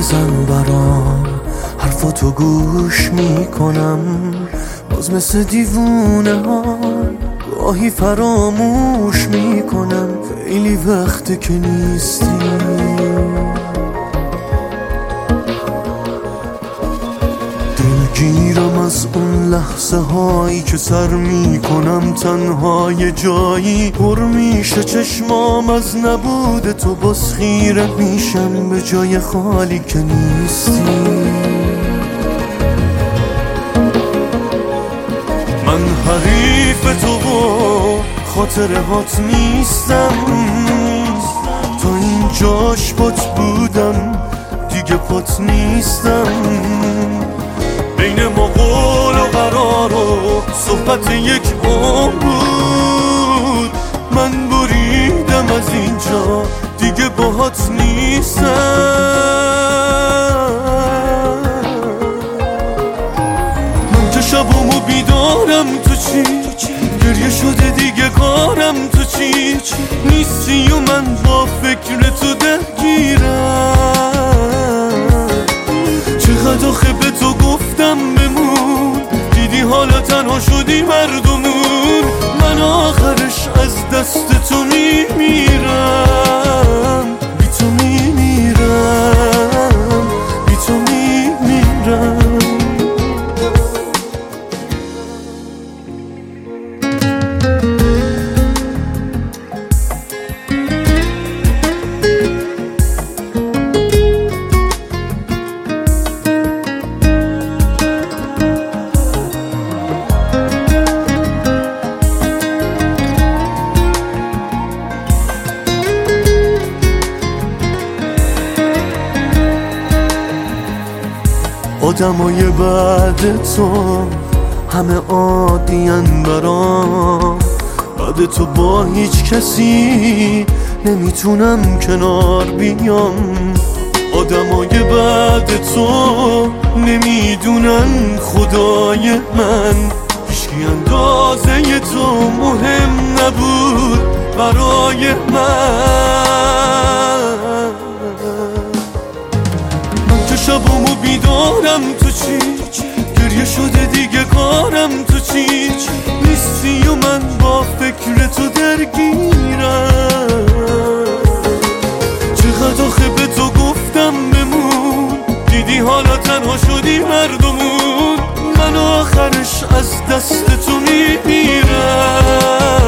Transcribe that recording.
بزن برام. حرفاتو گوش می‌کنم. باز مثل دیوونه ها گاهی فراموش می‌کنم. خیلی وقته که نیستی. دلگیرم از اون لحظه هایی که سر می‌کنم تنها یه جایی پر میشه چشمام از نبود تو باز خیره میشم به جای خالی که نیستی. من حریف تو و خاطره هات نیستم تا این جاش پات بودم دیگه پات نیستم. و قرار و صحبت یک بود من بریدم از اینجا دیگه باهات نیستم من که شبامو بیدارم تو چی گریه شده دیگه کارم تو چی نیستی و من با فکر تو درگیرم تنها شدی مردمون. من آخرش از دست تو میمیرم آدمای بعد تو همه عادین برام. بعد تو با هیچ کسی نمی‌تونم کنار بیام. آدمای بعد تو نمی‌دونن خدای من. هیچکی اندازه تو مهم نبود برای من. بیدارم تو چی؟ گریه شده دیگه کارم تو چی؟ نیستی و من با فکر تو درگیرم. چقدر آخه به تو گفتم بمون؟ دیدی حالا تنها شدی مردمون. من آخرش از دست تو میمیرم